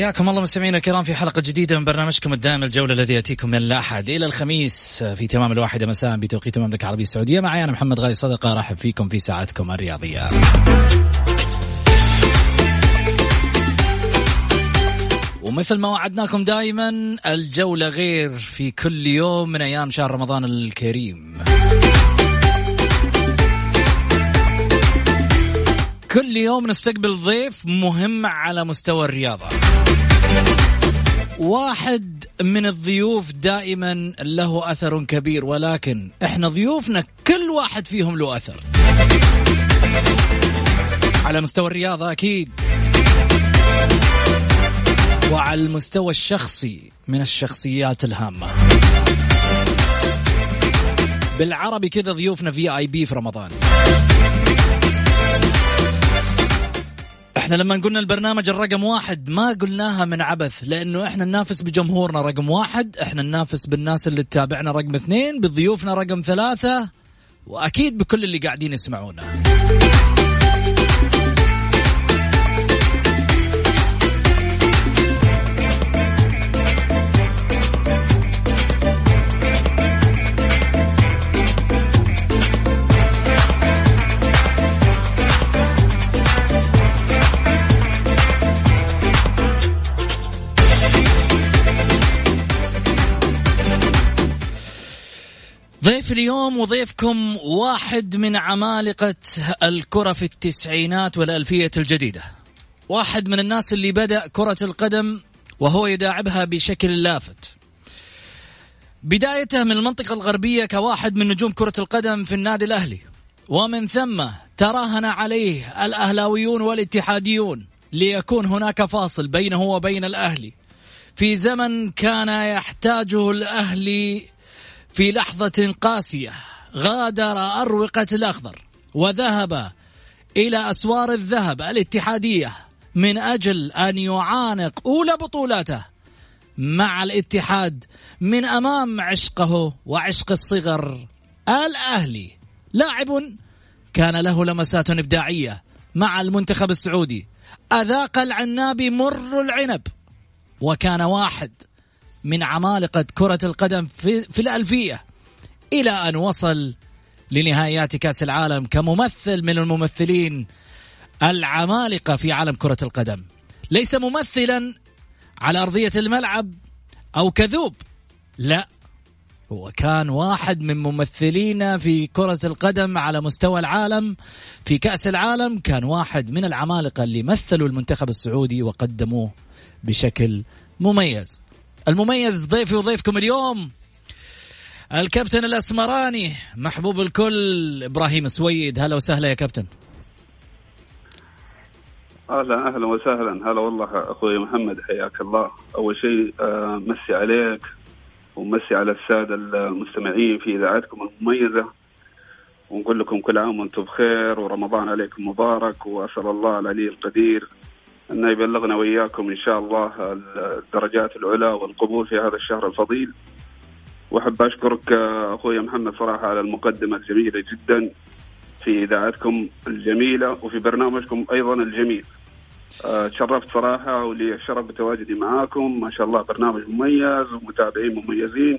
حياكم الله مستمعينا الكرام في حلقة جديدة من برنامجكم الدائم الجولة الذي يأتيكم من الأحد إلى الخميس في تمام الواحدة مساء بتوقيت المملكة العربية السعودية. معي أنا محمد غاي صدقة أرحب فيكم في ساعتكم الرياضية. ومثل ما وعدناكم دائما الجولة غير في كل يوم من أيام شهر رمضان الكريم. كل يوم نستقبل ضيف مهم على مستوى الرياضة. واحد من الضيوف دائما له أثر كبير ولكن إحنا ضيوفنا كل واحد فيهم له أثر. على مستوى الرياضة أكيد. وعلى المستوى الشخصي من الشخصيات الهامة. بالعربي كذا ضيوفنا في اي بي في رمضان. إحنا لما قلنا البرنامج الرقم واحد ما قلناها من عبث لأنه إحنا ننافس بجمهورنا رقم واحد إحنا ننافس بالناس اللي تتابعنا رقم اثنين بضيوفنا رقم ثلاثة وأكيد بكل اللي قاعدين يسمعونا. ضيف اليوم وضيفكم واحد من عمالقة الكرة في التسعينات والألفية الجديدة. واحد من الناس اللي بدأ كرة القدم وهو يداعبها بشكل لافت. بدايته من المنطقة الغربية كواحد من نجوم كرة القدم في النادي الأهلي. ومن ثم تراهن عليه الأهلاويون والاتحاديون ليكون هناك فاصل بينه وبين الأهلي. في زمن كان يحتاجه الأهلي في لحظة قاسية غادر أروقة الأخضر وذهب إلى أسوار الذهب الاتحادية من أجل أن يعانق أولى بطولاته مع الاتحاد من أمام عشقه وعشق الصغر الأهلي. لاعب كان له لمسات إبداعية مع المنتخب السعودي أذاق العنابي مر العنب وكان واحد من عمالقة كرة القدم في, في الألفية إلى أن وصل لنهائيات كأس العالم كممثل من الممثلين العمالقة في عالم كرة القدم. ليس ممثلا على أرضية الملعب أو كذوب. لا هو كان واحد من ممثلينا في كرة القدم على مستوى العالم في كأس العالم كان واحد من العمالقة اللي مثلوا المنتخب السعودي وقدموه بشكل مميز. المميز ضيفي وضيفكم اليوم الكابتن الأسمراني محبوب الكل إبراهيم سويد. هلا وسهلا يا كابتن. أهلا أهلا وسهلا. هلا والله أخوي محمد حياك الله. أول شيء آه، مسي عليك ومسي على السادة المستمعين في إذاعتكم المميزة. ونقول لكم كل عام وأنتم بخير ورمضان عليكم مبارك وأسأل الله العلي القدير انه يبلغنا وإياكم إن شاء الله الدرجات العلى والقبول في هذا الشهر الفضيل. وأحب أشكرك أخوي محمد صراحة على المقدمة الجميلة جدا في إذاعتكم الجميلة وفي برنامجكم أيضا الجميل. آه، تشرفت صراحة ولي الشرف بتواجدي معاكم. ما شاء الله برنامج مميز ومتابعين مميزين.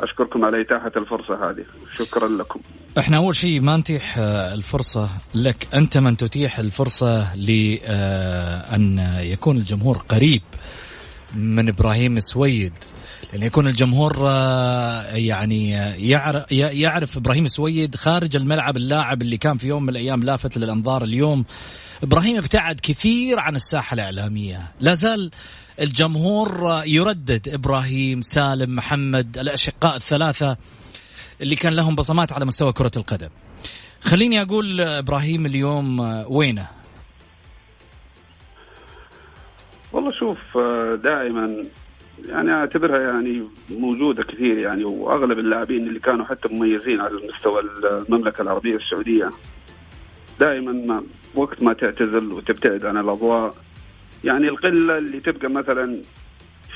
أشكركم على إتاحة الفرصة هذه. شكرا لكم. إحنا أول شيء ما نتيح آه، الفرصة لك. أنت من تتيح الفرصة لأن آه، يكون الجمهور قريب من إبراهيم سويد. لأن يكون الجمهور يعني يعرف إبراهيم سويد خارج الملعب اللاعب اللي كان في يوم من الأيام لافت للأنظار اليوم. إبراهيم ابتعد كثير عن الساحة الإعلامية. لا زال الجمهور يردد إبراهيم سالم محمد الأشقاء الثلاثة اللي كان لهم بصمات على مستوى كرة القدم. خليني أقول إبراهيم اليوم وينه؟ والله شوف دائما يعني أعتبرها يعني موجودة كثير يعني وأغلب اللاعبين اللي كانوا حتى مميزين على مستوى المملكة العربية السعودية دائما ما وقت ما تعتزل وتبتعد عن الأضواء يعني القلة اللي تبقى مثلا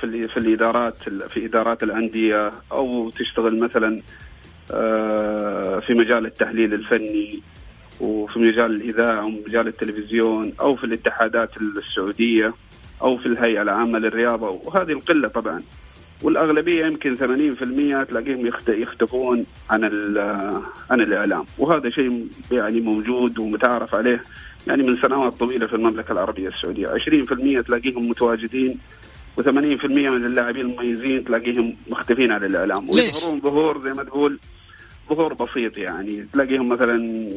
في في الإدارات في إدارات الأندية أو تشتغل مثلا آه، في مجال التحليل الفني وفي مجال الإذاعة ومجال التلفزيون أو في الاتحادات السعودية أو في الهيئة العامة للرياضة. وهذه القلة طبعا. والأغلبية يمكن 80% تلاقيهم يختفون عن عن الإعلام. وهذا شيء يعني موجود ومتعارف عليه. يعني من سنوات طويلة في المملكة العربية السعودية. 20% تلاقيهم متواجدين و80% من اللاعبين المميزين تلاقيهم مختفين عن الإعلام. ويظهرون ظهور زي ما تقول ظهور بسيط يعني. تلاقيهم مثلا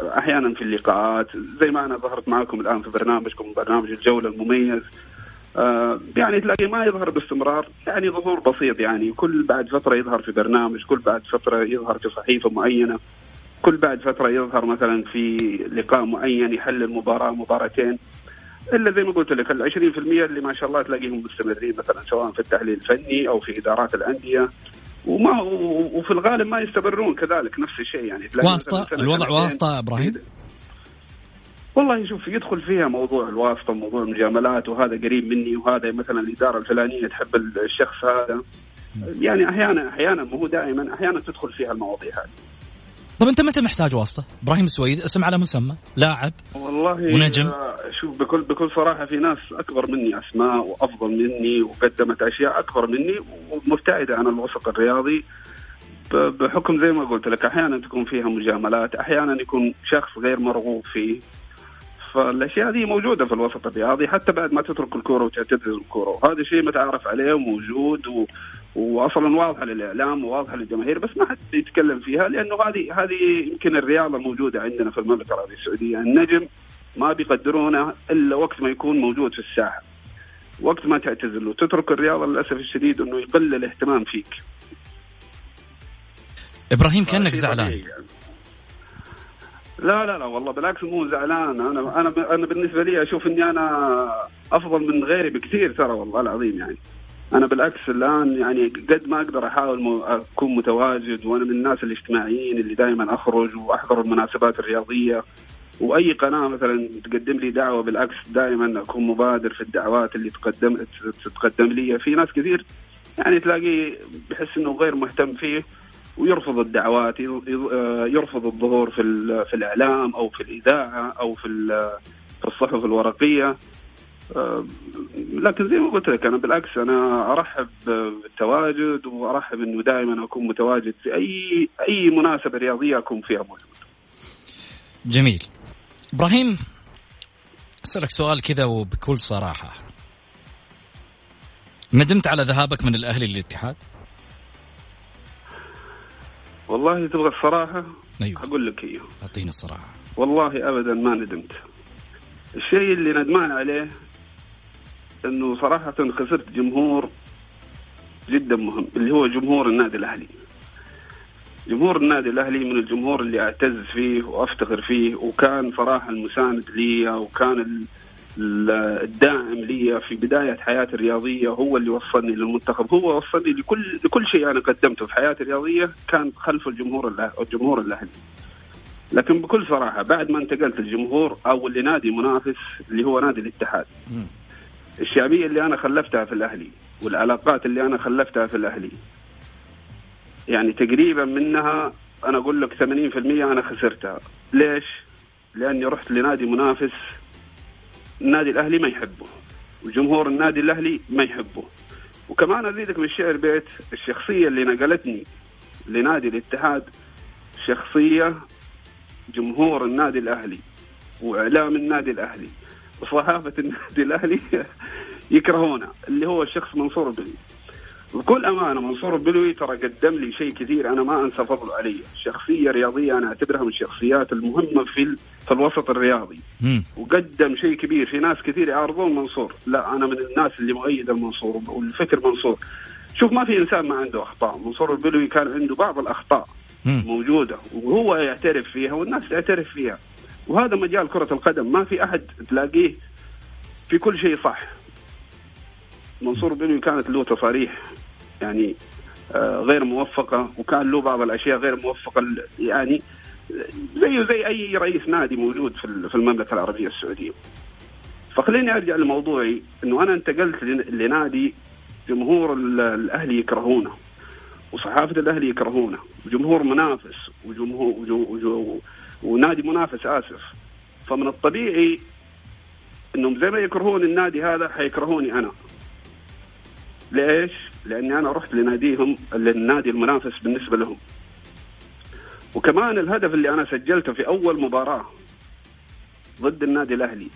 أحيانا في اللقاءات. زي ما أنا ظهرت معكم الآن في برنامجكم برنامج الجولة المميز. آه يعني تلاقيه ما يظهر باستمرار. يعني ظهور بسيط يعني. كل بعد فترة يظهر في برنامج كل بعد فترة يظهر في صحيفة معينة. كل بعد فترة يظهر مثلا في لقاء معين يحلل مباراة مباراتين إلا زي ما قلت لك ال 20% اللي ما شاء الله تلاقيهم مستمرين مثلا سواء في التحليل الفني أو في إدارات الأندية. وما وفي الغالب ما يستمرون كذلك نفس الشيء يعني. واسطة؟ الوضع واسطة إبراهيم؟ والله شوف يدخل فيها موضوع الواسطة موضوع المجاملات وهذا قريب مني وهذا مثلا الإدارة الفلانية تحب الشخص هذا. يعني أحيانا أحيانا مو دائما أحيانا تدخل فيها المواضيع هذه. طب أنت متى محتاج واسطة؟ إبراهيم السويد اسم على مسمى، لاعب والله ونجم. آه، شوف بكل بكل صراحة في ناس أكبر مني أسماء وأفضل مني وقدمت أشياء أكبر مني ومبتعدة عن الوسط الرياضي. بحكم زي ما قلت لك أحيانا تكون فيها مجاملات، أحيانا يكون شخص غير مرغوب فيه. فالأشياء هذه موجودة في الوسط الرياضي حتى بعد ما تترك الكورة وتعتزل الكورة. وهذا شيء متعارف عليه وموجود و... واصلا واضحة للإعلام وواضحة للجماهير بس ما حد يتكلم فيها لأنه هذه هذه يمكن الرياضة موجودة عندنا في المملكة العربية السعودية. النجم ما بيقدرونه إلا وقت ما يكون موجود في الساحة. وقت ما تعتزل وتترك الرياضة للأسف الشديد إنه يقل الاهتمام فيك. إبراهيم كأنك زعلان. يعني. لا لا لا والله بالعكس مو زعلان. أنا أنا أنا بالنسبة لي أشوف إني أنا أفضل من غيري بكثير ترى والله العظيم يعني. أنا بالعكس الآن يعني قد ما أقدر أحاول أكون متواجد وأنا من الناس الاجتماعيين اللي دائما أخرج وأحضر المناسبات الرياضية. وأي قناة مثلا تقدم لي دعوة بالعكس دائما أكون مبادر في الدعوات اللي تقدم تتقدم لي. في ناس كثير يعني تلاقيه بحس إنه غير مهتم فيه ويرفض الدعوات يرفض الظهور في في الإعلام أو في الإذاعة أو في في الصحف الورقية. آه، لكن زي ما قلت لك أنا بالعكس أنا أرحب بالتواجد وأرحب إنه دائما أكون متواجد في أي أي مناسبة رياضية أكون فيها موجود. جميل. إبراهيم أسألك سؤال كذا وبكل صراحة. ندمت على ذهابك من الأهلي للاتحاد؟ والله تبغى الصراحة؟ أيوه أقول لك إيوه أعطيني الصراحة والله ابدا ما ندمت. الشيء اللي ندمان عليه أنه صراحة خسرت جمهور جدا مهم اللي هو جمهور النادي الأهلي. جمهور النادي الأهلي من الجمهور اللي أعتز فيه وأفتخر فيه وكان صراحة المساند لي وكان الداعم لي في بداية حياتي الرياضية هو اللي وصلني للمنتخب. هو وصلني لكل لكل شيء أنا قدمته في حياتي الرياضية كان خلف الجمهور الجمهور الأهلي. لكن بكل صراحة بعد ما انتقلت الجمهور أو لنادي منافس اللي هو نادي الاتحاد. الشعبية اللي أنا خلفتها في الأهلي والعلاقات اللي أنا خلفتها في الأهلي. يعني تقريبا منها أنا أقول لك 80% أنا خسرتها. ليش؟ لأني رحت لنادي منافس النادي الأهلي ما يحبه وجمهور النادي الأهلي ما يحبه. وكمان ازيدك من الشعر بيت الشخصية اللي نقلتني لنادي الاتحاد شخصية جمهور النادي الأهلي وإعلام النادي الأهلي. وصحافه النادي الأهلي يكرهونه اللي هو الشخص منصور البلوي. بكل أمانة منصور البلوي ترى قدم لي شيء كثير أنا ما أنسى فضله علي. شخصية رياضية أنا أعتبرها من الشخصيات المهمة في في الوسط الرياضي. مم. وقدم شيء كبير في ناس كثير يعارضون منصور. لا أنا من الناس اللي مؤيد المنصور والفكر منصور. شوف ما في إنسان ما عنده أخطاء. منصور البلوي كان عنده بعض الأخطاء مم. موجودة وهو يعترف فيها والناس تعترف فيها. وهذا مجال كرة القدم ما في أحد تلاقيه في كل شيء صح منصور بنوي كانت له تصاريح يعني آه، غير موفقة وكان له بعض الأشياء غير موفقة ل- يعني زيه زي أي رئيس نادي موجود في ال- في المملكة العربية السعودية. فخليني أرجع لموضوعي إنه أنا انتقلت لن- لنادي جمهور ال- الأهلي يكرهونه وصحافة الأهلي يكرهونه وجمهور منافس وجمهور وجو وجو ونادي منافس آسف. فمن الطبيعي إنهم زي ما يكرهون النادي هذا حيكرهوني أنا. ليش؟ لأني أنا رحت لناديهم للنادي المنافس بالنسبة لهم. وكمان الهدف اللي أنا سجلته في أول مباراة ضد النادي الأهلي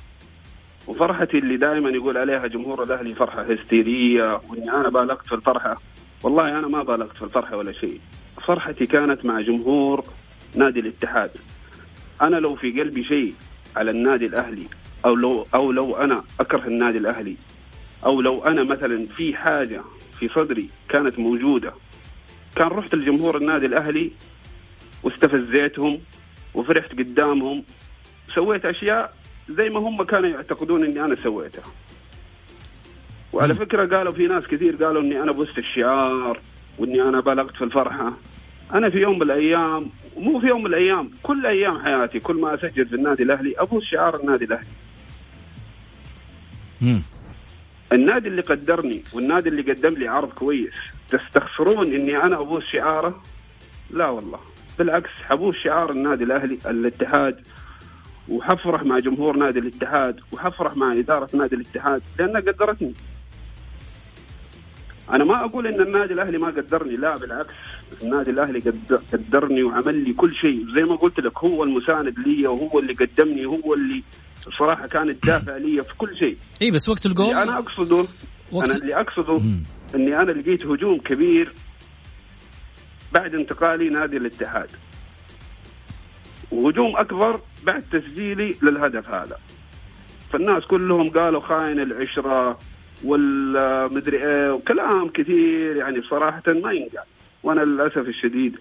وفرحتي اللي دائما يقول عليها جمهور الأهلي فرحة هستيرية وإني أنا بالغت في الفرحة. والله أنا ما بالغت في الفرحة ولا شيء. فرحتي كانت مع جمهور نادي الاتحاد. أنا لو في قلبي شيء على النادي الأهلي أو لو أو لو أنا أكره النادي الأهلي أو لو أنا مثلا في حاجة في صدري كانت موجودة كان رحت لجمهور النادي الأهلي واستفزيتهم وفرحت قدامهم سويت أشياء زي ما هم كانوا يعتقدون إني أنا سويتها وعلى مم. فكرة قالوا في ناس كثير قالوا إني أنا بوست الشعار وإني أنا بالغت في الفرحة أنا في يوم من الأيام مو في يوم من الأيام كل أيام حياتي كل ما أسجل في النادي الأهلي أبوس شعار النادي الأهلي. مم. النادي اللي قدرني والنادي اللي قدم لي عرض كويس تستخسرون إني أنا أبوس شعاره؟ لا والله. بالعكس حبوس شعار النادي الأهلي الاتحاد وحفرح مع جمهور نادي الاتحاد وحفرح مع إدارة نادي الاتحاد لأنها قدرتني. أنا ما أقول إن النادي الأهلي ما قدرني لا بالعكس. النادي الأهلي قد- قدرني وعمل لي كل شيء. زي ما قلت لك هو المساند لي وهو اللي قدمني هو اللي صراحة كان الدافع لي في كل شيء. اي بس وقت الجول؟ اللي أنا أقصده وقت- أنا اللي أقصده مم. إني أنا لقيت هجوم كبير بعد انتقالي نادي الاتحاد. وهجوم أكبر بعد تسجيلي للهدف هذا. فالناس كلهم قالوا خاين العشرة. والمدري إيه وكلام كثير يعني بصراحة ما ينقال وأنا للأسف الشديد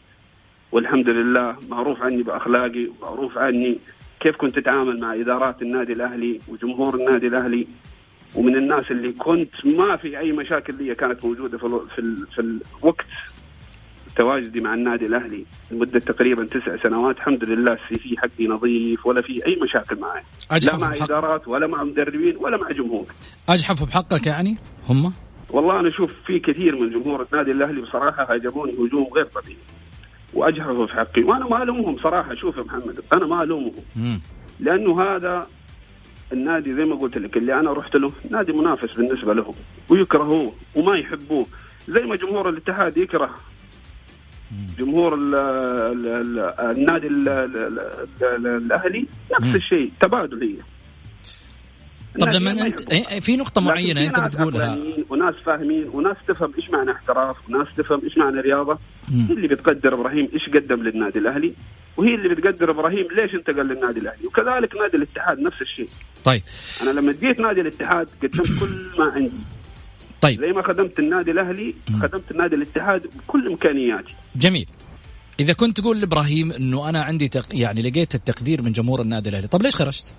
والحمد لله معروف عني بأخلاقي ومعروف عني كيف كنت أتعامل مع إدارات النادي الأهلي وجمهور النادي الأهلي. ومن الناس اللي كنت ما في أي مشاكل لي كانت موجودة في في, في الوقت تواجدي مع النادي الأهلي لمدة تقريبا تسع سنوات الحمد لله السي في حقي نظيف ولا في أي مشاكل معي. لا مع إدارات ولا مع مدربين ولا مع جمهور. أجحف بحقك يعني؟ هم؟ والله أنا أشوف في كثير من جمهور النادي الأهلي بصراحة هاجموني هجوم غير طبيعي. واجحفوا في حقي. وأنا ما ألومهم صراحة شوف يا محمد أنا ما ألومهم. لأنه هذا النادي زي ما قلت لك اللي أنا رحت له نادي منافس بالنسبة لهم ويكرهوه وما يحبوه. زي ما جمهور الاتحاد يكره جمهور ال ال ال النادي ال ال ال الأهلي. نفس الشيء تبادل هي. طب لما ما انت. إيه، في نقطة معينة أنت بتقولها. وناس فاهمين وناس تفهم إيش معنى احتراف وناس تفهم إيش معنى رياضة. هي اللي بتقدر إبراهيم إيش قدم للنادي الأهلي وهي اللي بتقدر إبراهيم ليش انتقل للنادي الأهلي؟ وكذلك نادي الاتحاد نفس الشيء. طيب. أنا لما جيت نادي الاتحاد قدمت كل ما عندي. طيب. زي ما خدمت النادي الأهلي خدمت النادي الاتحاد بكل إمكانياتي. جميل. إذا كنت تقول لإبراهيم إنه أنا عندي تق... يعني لقيت التقدير من جمهور النادي الأهلي طب ليش خرجت؟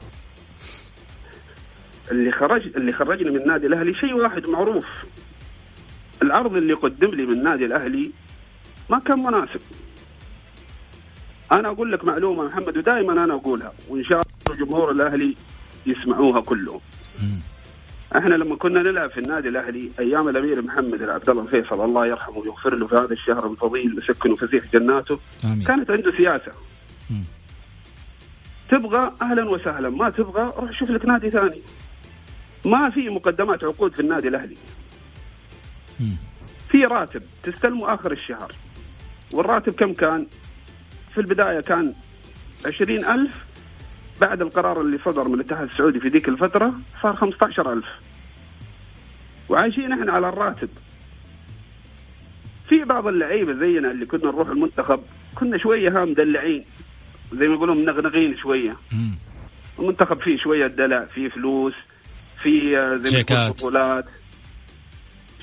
اللي خرج اللي خرجني من النادي الأهلي شيء واحد معروف. العرض اللي قدم لي من النادي الأهلي ما كان مناسب. أنا أقول لك معلومة محمد ودائما أنا أقولها وإن شاء الله جمهور الأهلي يسمعوها كلهم. إحنا لما كنا نلعب في النادي الأهلي أيام الأمير محمد عبد الله الفيصل الله يرحمه ويغفر له في هذا الشهر الفضيل ويسكنه فسيح جناته آمين. كانت عنده سياسة مم. تبغى أهلا وسهلا ما تبغى روح شوف لك نادي ثاني ما في مقدمات عقود في النادي الأهلي مم. في راتب تستلمه آخر الشهر والراتب كم كان؟ في البداية كان عشرين ألف بعد القرار اللي صدر من الاتحاد السعودي في ذيك الفترة صار 15000 وعايشين إحنا على الراتب. في بعض اللعيبة زينا اللي كنا نروح المنتخب كنا شوية ها مدلعين زي ما يقولون منغنغين شوية. مم. المنتخب فيه شوية دلع فيه فلوس فيه آه، زي ما بطولات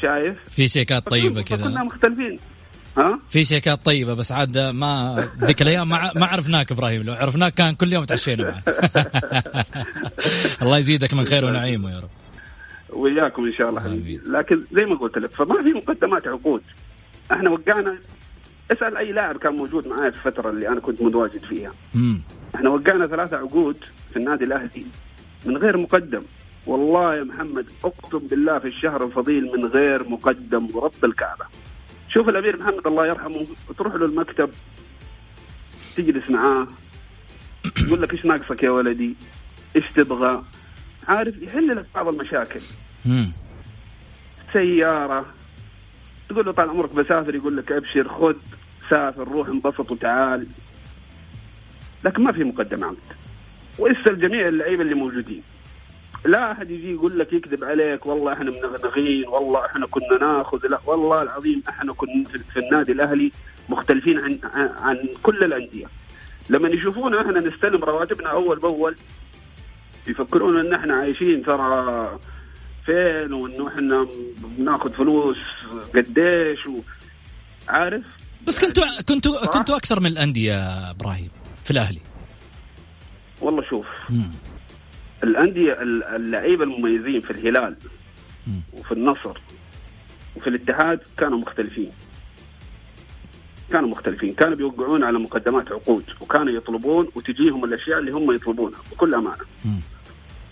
شايف؟ في شيكات طيبة كذا. مختلفين. ها؟ في شيكات طيبة بس عاد ما ذيك الأيام ما ما عرفناك إبراهيم. لو عرفناك كان كل يوم تعشينا معك الله يزيدك من خير ونعيمه يا رب. وياكم إن شاء الله. حبيبي لكن زي ما قلت لك فما في مقدمات عقود. إحنا وقعنا. اسأل أي لاعب كان موجود معايا في الفترة اللي أنا كنت متواجد فيها. مم. إحنا وقعنا ثلاثة عقود في النادي الأهلي. من غير مقدم. والله يا محمد أقسم بالله في الشهر الفضيل من غير مقدم ورب الكعبة. شوف الأمير محمد الله يرحمه تروح له المكتب تجلس معاه يقول لك إيش ناقصك يا ولدي؟ إيش تبغى؟ عارف يحل لك بعض المشاكل. مم. سيارة. تقول له طال عمرك بسافر يقول لك أبشر خذ سافر روح انبسط وتعال. لكن ما في مقدمة عمد وإسأل جميع اللعيبة اللي موجودين. لا أحد يجي يقول لك يكذب عليك والله إحنا منغنغين والله إحنا كنا ناخذ لا والله العظيم إحنا كنا في- النادي الأهلي مختلفين عن عن عن كل الأندية. لما يشوفونا إحنا نستلم رواتبنا أول بأول يفكرون إن إحنا عايشين ترى فين وانه إحنا بناخذ فلوس قديش و... عارف بس كنتوا كنتوا كنتوا أكثر من الأندية يا إبراهيم في الأهلي والله شوف مم. الأندية ال- اللعيبة المميزين في الهلال مم. وفي النصر وفي الاتحاد كانوا مختلفين كانوا مختلفين كانوا بيوقعون على مقدمات عقود وكانوا يطلبون وتجيهم الأشياء اللي هم يطلبونها بكل أمانة مم.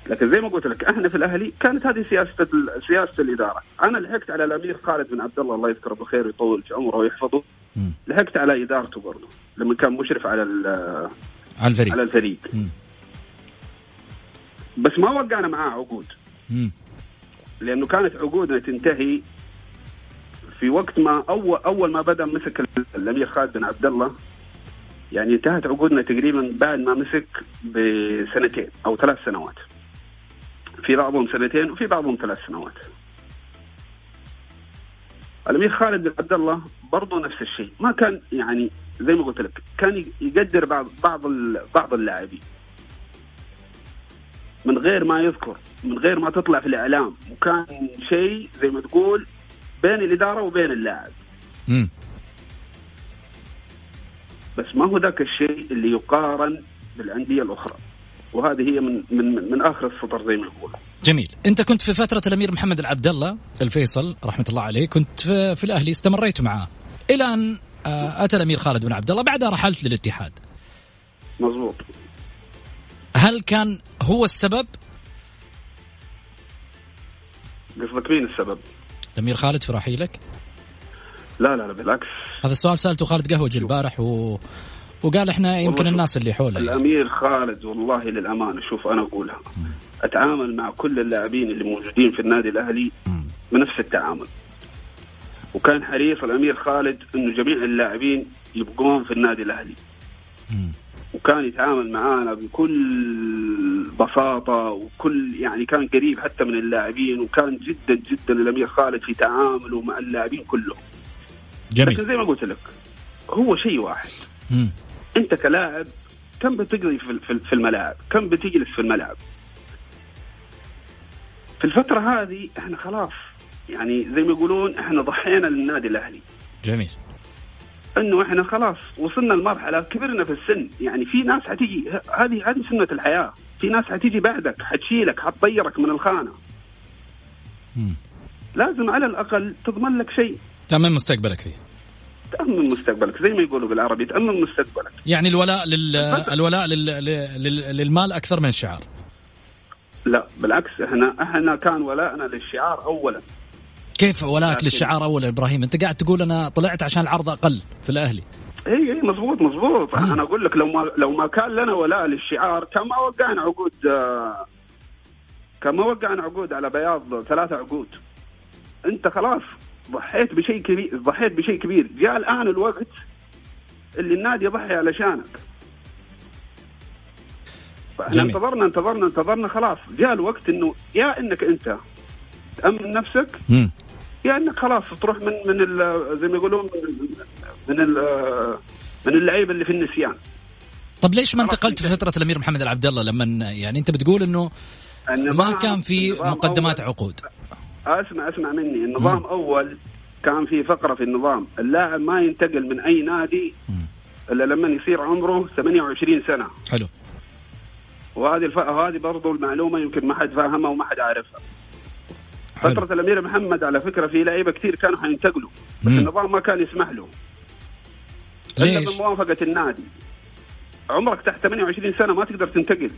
لكن زي ما قلت لك إحنا في الأهلي كانت هذه سياسة سياسة الإدارة. أنا لحقت على الأمير خالد بن عبد الله الله يذكره بالخير ويطول في عمره ويحفظه. مم. لحقت على إدارته برضه لما كان مشرف على على الفريق. على الفريق. مم. بس ما وقعنا معاه عقود. مم. لأنه كانت عقودنا تنتهي في وقت ما أول أول ما بدأ مسك ال- الأمير خالد بن عبد الله. يعني انتهت عقودنا تقريبا بعد ما مسك بسنتين أو ثلاث سنوات. في بعضهم سنتين وفي بعضهم ثلاث سنوات. الأمير خالد بن عبد الله برضه نفس الشيء. ما كان يعني زي ما قلت لك كان يقدر بعض بعض بعض اللاعبين. من غير ما يذكر من غير ما تطلع في الإعلام. وكان شيء زي ما تقول بين الإدارة وبين اللاعب. مم. بس ما هو ذاك الشيء اللي يقارن بالأندية الأخرى. وهذه هي من من من آخر السطر زي ما يقولوا جميل. أنت كنت في فترة الأمير محمد العبد الله الفيصل رحمة الله عليه كنت في, في الأهلي استمريت معاه. إلى أن آه، أتى الأمير خالد بن عبد الله بعدها رحلت للاتحاد. مظبوط. هل كان هو السبب؟ قصدك مين السبب؟ الأمير خالد في رحيلك؟ لا لا لا بالعكس. هذا السؤال سألته خالد قهوجي البارح و... وقال إحنا يمكن الناس اللي حوله يعني. الأمير خالد والله للأمانة شوف أنا أقولها أتعامل مع كل اللاعبين اللي موجودين في النادي الأهلي. بنفس التعامل وكان حريص الأمير خالد إنه جميع اللاعبين يبقون في النادي الأهلي. وكان يتعامل معانا بكل بساطة وكل يعني كان قريب حتى من اللاعبين وكان جدا جدا الأمير خالد في تعامله مع اللاعبين كلهم لكن جميل زي ما قلت لك هو شيء واحد مم. أنت كلاعب كم بتقضي في الملاعب؟ كم بتجلس في الملعب؟ في الفترة هذه إحنا خلاص يعني زي ما يقولون إحنا ضحينا للنادي الأهلي. جميل. إنه إحنا خلاص وصلنا لمرحلة كبرنا في السن يعني في ناس حتيجي هذه هذه سنة الحياة. في ناس حتيجي بعدك حتشيلك حتطيرك من الخانة. مم. لازم على الأقل تضمن لك شيء. تامن مستقبلك فيه. تامن مستقبلك زي ما يقولوا بالعربي تامن مستقبلك. يعني الولاء لل... الولاء لل... لل... للمال أكثر من الشعار. لا بالعكس إحنا إحنا كان ولاءنا للشعار اولا. كيف ولاءك للشعار اولا إبراهيم؟ أنت قاعد تقول أنا طلعت عشان العرض أقل في الأهلي. اي اي مضبوط مضبوط. أنا أقول لك لو ما لو ما كان لنا ولاء للشعار كان ما وقعنا عقود آه، كان ما وقعنا عقود على بياض ثلاثة عقود. أنت خلاص. ضحيت بشيء كبير ضحيت بشيء كبير. جاء الآن الوقت اللي النادي يضحي علشانك إحنا انتظرنا انتظرنا انتظرنا خلاص. جاء الوقت إنه يا إنك أنت تأمن نفسك مم. يا إنك خلاص تروح من من زي ما يقولون من من من اللعيبه اللي في النسيان. طب ليش ما انتقلت في فتره الأمير محمد العبد الله لما يعني أنت بتقول إنه ما كان في مقدمات عقود. أسمع أسمع مني. النظام مم. أول كان في فقرة في النظام. اللاعب ما ينتقل من أي نادي إلا لما يصير عمره 28 سنة. حلو. وهذه الف... هذه برضو المعلومة يمكن ما حد فاهمها وما حد عارفها. فترة الأمير محمد على فكرة في لعيبة كثير كانوا حينتقلوا بس النظام ما كان يسمح له. إلا بموافقة النادي. عمرك تحت 28 سنة ما تقدر تنتقل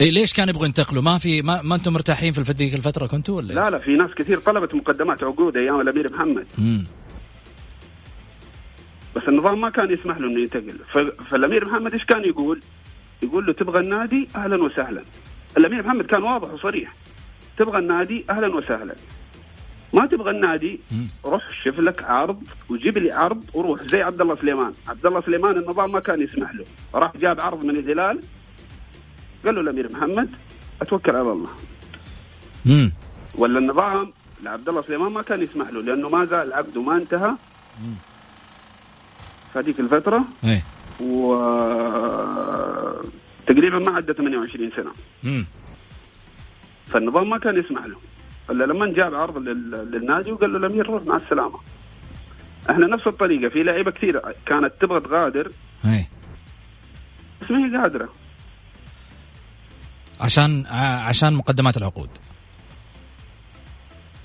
إيه ليش كانوا يبغوا ينتقلوا؟ ما في ما, ما أنتم مرتاحين في ذيك الفترة كنتوا ولا؟ لا لا في ناس كثير طلبت مقدمات عقود أيام الأمير محمد مم. بس النظام ما كان يسمح له إنه ينتقل فالأمير محمد إيش كان يقول؟ يقول له تبغى النادي أهلا وسهلا الأمير محمد كان واضح وصريح تبغى النادي أهلا وسهلا ما تبغى النادي روح شوف لك عرض وجيب لي عرض وروح زي عبد الله سليمان. عبد الله سليمان النظام ما كان يسمح له. راح جاب عرض من الهلال قال له الأمير محمد أتوكل على الله. مم. ولا النظام لعبد الله سليمان ما كان يسمح له لأنه ما زال عقده ما انتهى. في هذيك الفترة إيه. و تقريبا ما عدى 28 سنة. مم. فالنظام ما كان يسمح له. إلا لما جاب عرض للنادي وقال له الأمير روح مع السلامة. إحنا نفس الطريقة في لعيبة كثيرة كانت تبغى تغادر. اي بس ما هي قادرة. عشان عشان مقدمات العقود.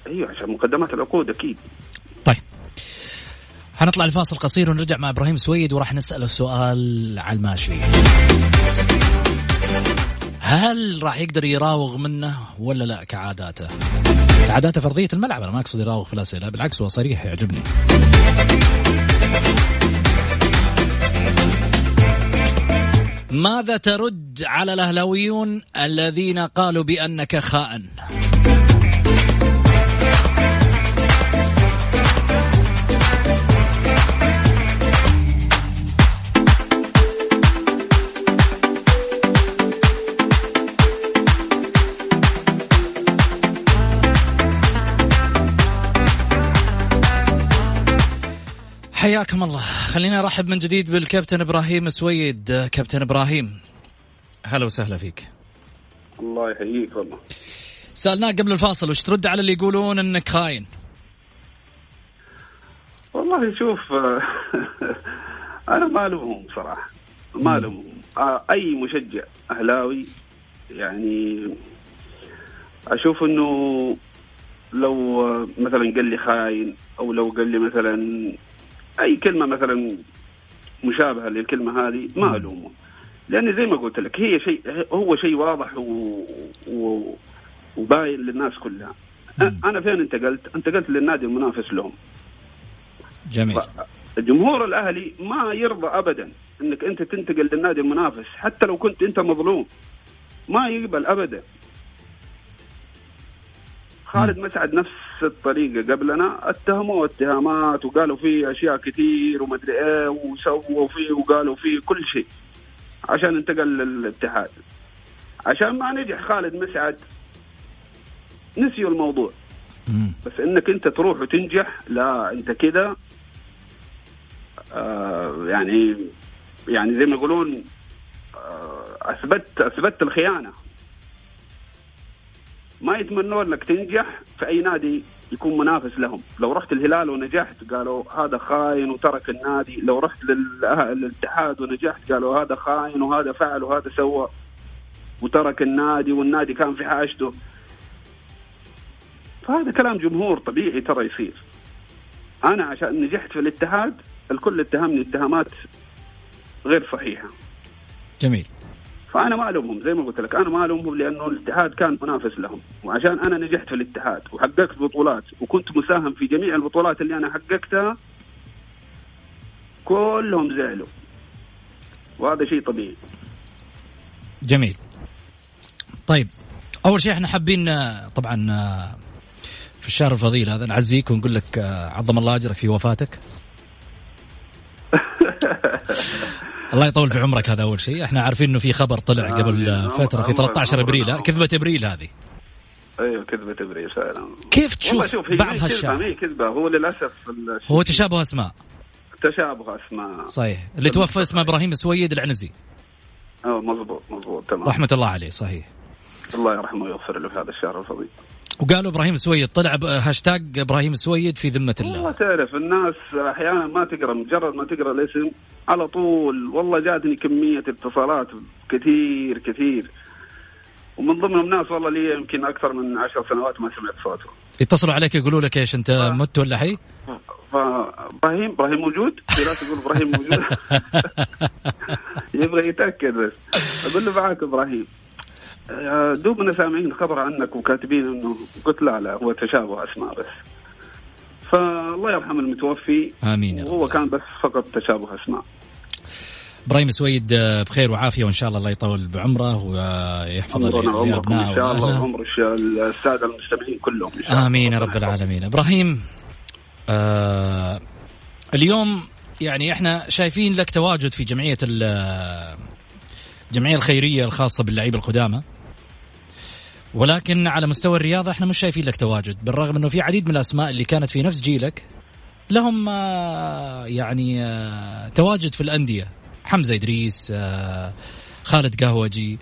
أيوه عشان مقدمات العقود أكيد. طيب. حنطلع لفاصل قصير ونرجع مع إبراهيم سويد وراح نسأله سؤال على الماشي. هل راح يقدر يراوغ منه ولا لا كعاداته؟ كعاداته في ارضيه الملعب أنا ما أقصد يراوغ في الأسئلة بالعكس هو صريح يعجبني. ماذا ترد على الأهلاويون الذين قالوا بأنك خائن؟ حياكم الله. خلينا ارحب من جديد بالكابتن إبراهيم سويد. كابتن إبراهيم هلا وسهلا فيك. الله يحييك والله. سألناك قبل الفاصل وش ترد على اللي يقولون إنك خاين؟ والله شوف أنا ما ألومهم صراحة. ما ألومهم. آه، أي مشجع أهلاوي يعني أشوف إنه لو مثلا قال لي خاين أو لو قال لي مثلا أي كلمة مثلا مشابهة للكلمة هذه ما ألومه. لأن زي ما قلت لك هي شيء هو شيء واضح و... و... وباين للناس كلها. أنا فين انتقلت؟ انتقلت للنادي المنافس لهم. جميل. جمهور الأهلي ما يرضى ابدا إنك أنت تنتقل للنادي المنافس حتى لو كنت أنت مظلوم. ما يقبل ابدا. خالد مسعد نفس الطريقة. قبلنا اتهموه اتهامات وقالوا فيه أشياء كثير ومدري إيه وسووا فيه وقالوا فيه كل شيء عشان انتقل للاتحاد. عشان ما نجح خالد مسعد نسيوا الموضوع. بس إنك أنت تروح وتنجح لا أنت كذا آه يعني يعني زي ما يقولون آه أثبت أثبت الخيانة. ما يتمنون لك تنجح في اي نادي يكون منافس لهم. لو رحت الهلال ونجحت قالوا هذا خاين وترك النادي. لو رحت للاتحاد ونجحت قالوا هذا خاين وهذا فعل وهذا سوى. وترك النادي والنادي كان في حاجته. فهذا كلام جمهور طبيعي ترى يصير. أنا عشان نجحت في الاتحاد الكل اتهمني اتهامات غير صحيحة. جميل. فأنا ما ألومهم زي ما قلت لك أنا ما ألومهم لأنه الاتحاد كان منافس لهم. وعشان أنا نجحت في الاتحاد وحققت بطولات وكنت مساهم في جميع البطولات اللي أنا حققتها كلهم زعلوا. وهذا شيء طبيعي. جميل. طيب أول شيء إحنا حابين آه، طبعا آه، في الشهر الفضيل هذا نعزيك ونقول لك آه، عظم الله أجرك في وفاتك. الله يطول في عمرك هذا أول شيء. إحنا عارفين إنه في خبر طلع قبل. فترة في أمر- 13 أمر- إبريل. كذبة إبريل هذه. أيوه كذبة إبريل فعلا. كيف تشوف بعض ما هي كذبة هالشعب؟ ما هي كذبة. هو للأسف هو تشابه أسماء. تشابه أسماء. صحيح. اللي توفى اسمه إبراهيم السويد العنزي. أه مضبوط مضبوط تمام. رحمة الله عليه صحيح. الله يرحمه ويغفر له في هذا الشهر الفضيل. وقالوا إبراهيم السويد طلع هاشتاج إبراهيم السويد في ذمة والله الله. تعرف الناس أحيانا ما تقرأ مجرد ما تقرأ الاسم على طول والله جاتني كمية اتصالات كثير كثير. ومن ضمنهم ناس والله لي يمكن أكثر من عشر سنوات ما سمعت صوته. يتصلوا عليك يقولوا لك إيش أنت مت ولا حي؟ فابراهيم إبراهيم موجود؟ في ناس يقول إبراهيم موجود. يبغى يتأكد بس. أقول له معاك إبراهيم. دوبنا سامعين خبر عنك وكاتبين إنه قلت لا لا هو تشابه أسماء بس. فالله يرحم المتوفي. آمين يا رب. وهو كان بس فقط تشابه أسماء. إبراهيم السويد آه، بخير وعافية وإن شاء الله الله يطول بعمره ويحفظ لابنائه إن شاء الله. وعمر السادة المستمعين كلهم إن شاء الله. آمين يا رب العالمين. إبراهيم آه اليوم يعني إحنا شايفين لك تواجد في جمعية ال- الجمعيه الخيرية الخاصة باللعيبه القدامى. ولكن على مستوى الرياضه إحنا مش شايفين لك تواجد بالرغم انه في عديد من الأسماء اللي كانت في نفس جيلك لهم آه، يعني آه، تواجد في الأندية. حمزة إدريس آه، خالد قهوجي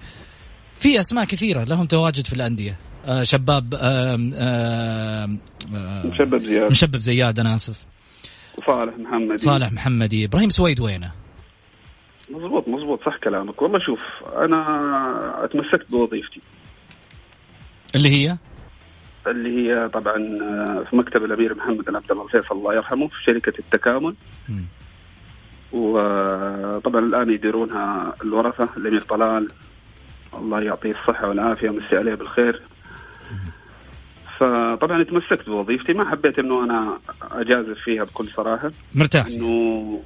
في أسماء كثيرة لهم تواجد في الأندية. شباب مشبب زياد. مشبب زياد أنا آسف. صالح محمد صالح محمدي. إبراهيم سويد وينه؟ مضبوط مضبوط صح كلامك. والله شوف أنا أتمسكت بوظيفتي. اللي هي؟ اللي هي طبعا آه، في مكتب الأمير محمد بن عبد الله الفيصل الله يرحمه في شركة التكامل. وطبعا الآن يديرونها الورثة الأمير طلال. الله يعطيه الصحة والعافية مسي عليه بالخير. فطبعا تمسكت بوظيفتي. ما حبيت إنه أنا أجازف فيها بكل صراحة. مرتاح. إنه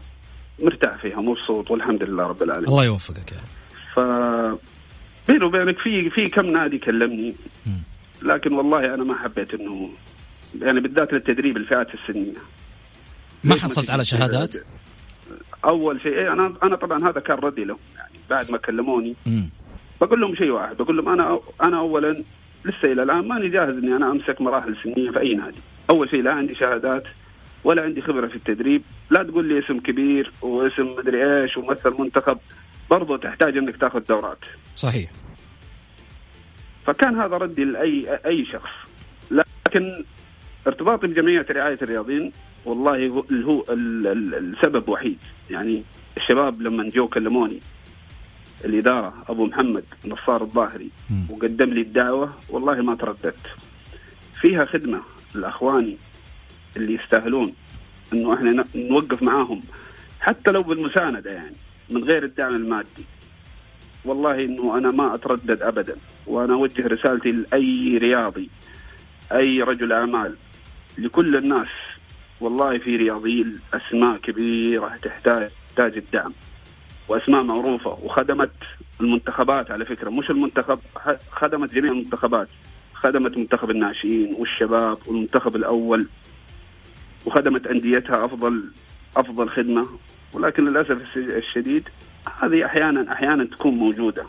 مرتاح فيها مبسوط والحمد لله رب العالمين. الله يوفقك يا رب. ف بيني وبينك في في كم نادي كلمني. لكن والله أنا ما حبيت انه يعني بالذات للتدريب الفئات السنية ما حصلت على؟ شهادات؟ أول شيء إيه أنا أنا طبعا هذا كان ردي لهم يعني بعد ما كلموني. بقول لهم شيء واحد بقول لهم أنا أنا اولا لسه إلى الآن ماني جاهز إني أنا أمسك مراحل سنية في أي نادي أول شيء لا عندي شهادات ولا عندي خبرة في التدريب لا تقول لي اسم كبير واسم مدري إيش ومثل منتخب برضو تحتاج إنك تاخذ دورات صحيح. فكان هذا ردي لاي أي شخص. لكن ارتباطي بجمعية رعاية الرياضيين والله هو هو ال- ال- السبب وحيد. يعني الشباب لما جو كلموني الإدارة أبو محمد نصار الظاهري. وقدم لي الدعوة والله ما ترددت. فيها خدمة لأخواني اللي يستاهلون إنه إحنا نوقف معاهم حتى لو بالمساندة يعني من غير الدعم المادي. والله إنه أنا ما أتردد ابدا وأنا أوجه رسالتي لأي رياضي أي رجل أعمال لكل الناس. والله في رياضيين أسماء كبيرة تحتاج تحتاج الدعم وأسماء معروفة وخدمت المنتخبات على فكرة. مش المنتخب خدمت جميع المنتخبات خدمت منتخب الناشئين والشباب والمنتخب الأول وخدمت أنديتها افضل أفضل خدمة. ولكن للأسف الشديد هذه أحيانا أحيانا تكون موجودة.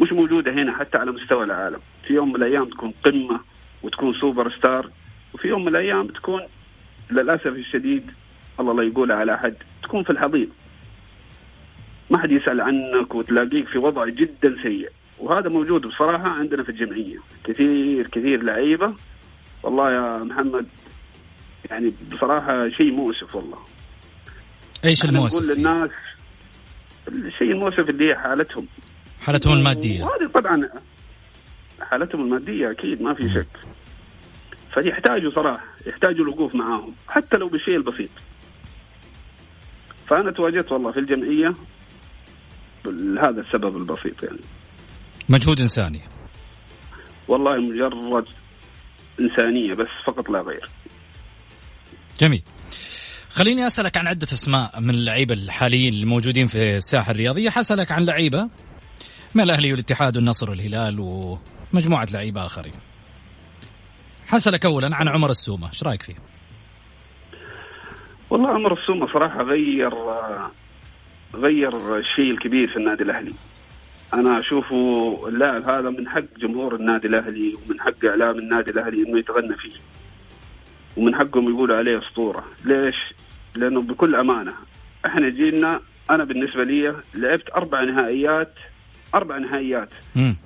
مش موجودة هنا حتى على مستوى العالم. في يوم من الأيام تكون قمة وتكون سوبر ستار وفي يوم من الأيام تكون للأسف الشديد الله لا يقولها على أحد تكون في الحضيض. ما حد يسأل عنك وتلاقيك في وضع جدا سيء. وهذا موجود بصراحة عندنا في الجمعية. كثير كثير لعيبة. والله يا محمد يعني بصراحة شيء مؤسف والله. إيش المؤسف نقول؟ للناس الشيء المؤسف اللي هي حالتهم. حالتهم المادية. وهذه طبعا حالتهم المادية أكيد ما في شك. فيحتاجوا صراحة يحتاجوا الوقوف معاهم حتى لو بالشيء البسيط. فأنا تواجدت والله في الجمعية لهذا السبب البسيط يعني. مجهود إنساني. والله مجرد إنسانية بس فقط لا غير. جميل. خليني أسألك عن عدة أسماء من اللعيبة الحاليين الموجودين في الساحة الرياضية. حسألك عن لعيبة من الأهلي والاتحاد والنصر والهلال ومجموعة لعيبة آخرين. حسألك اولا عن عمر السومة. إيش رأيك فيه؟ والله عمر السومة صراحة غير غير الشيء الكبير في النادي الأهلي. أنا أشوفه اللاعب هذا من حق جمهور النادي الأهلي ومن حق إعلام النادي الأهلي إنه يتغنى فيه. ومن حقهم يقولوا عليه أسطورة. ليش؟ لأنه بكل أمانة إحنا جينا أنا بالنسبة لي لعبت أربع نهائيات أربع نهائيات. مم.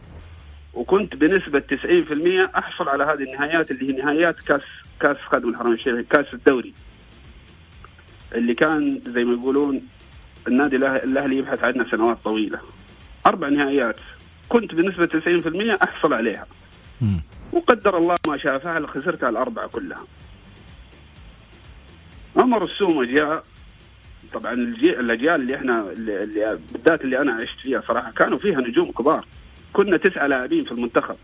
وكنت بنسبة 90% أحصل على هذه النهائيات اللي هي نهائيات كاس كاس خادم الحرمين الشريفين كاس الدوري. اللي كان زي ما يقولون النادي الأهلي يبحث عنها سنوات طويلة. أربع نهائيات. كنت بنسبة 90% أحصل عليها. مم. وقدر الله ما شاء فعل خسرتها الأربعة كلها. عمر السومه جاء طبعا الأجيال اللي إحنا اللي بالذات اللي أنا عشت فيها صراحة كانوا فيها نجوم كبار. كنا تسعة لاعبين في المنتخب.